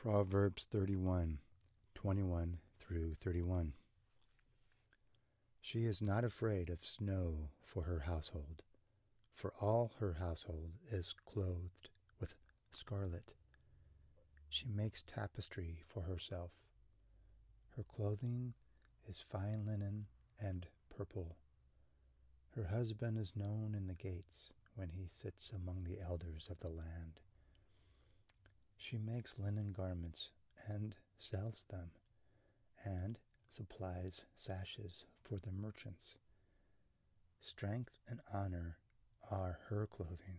Proverbs 31 21 through 31. She is not afraid of snow for her household, for all her household is clothed with scarlet. She makes tapestry for herself. Her clothing is fine linen and purple. Her husband is known in the gates when he sits among the elders of the land. She makes linen garments and sells them, and supplies sashes for the merchants. Strength and honor are her clothing.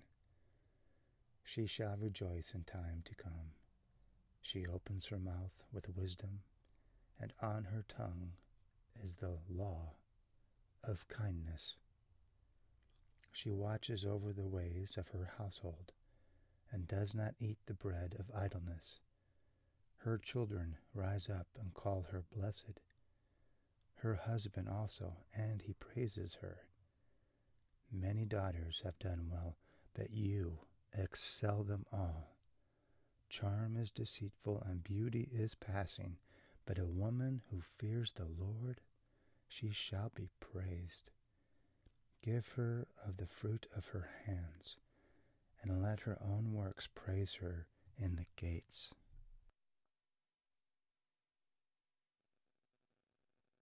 She shall rejoice in time to come. She opens her mouth with wisdom, and on her tongue is the law of kindness. She watches over the ways of her household does not eat the bread of idleness. Her children rise up and call her blessed. Her husband also, and he praises her. Many daughters have done well, but you excel them all. Charm is deceitful and beauty is passing, but a woman who fears the Lord, she shall be praised. Give her of the fruit of her hands and let her own works praise her in the gates.